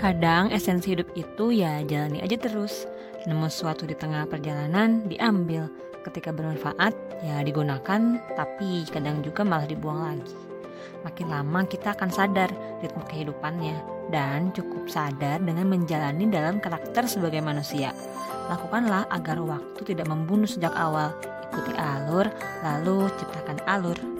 Kadang esensi hidup itu ya jalani aja terus. Nemu sesuatu di tengah perjalanan diambil. Ketika bermanfaat ya digunakan, tapi kadang juga malah dibuang lagi. Makin lama kita akan sadar ritme kehidupannya dan cukup sadar dengan menjalani dalam karakter sebagai manusia. Lakukanlah agar waktu tidak membunuh sejak awal. Ikuti alur, lalu ciptakan alur.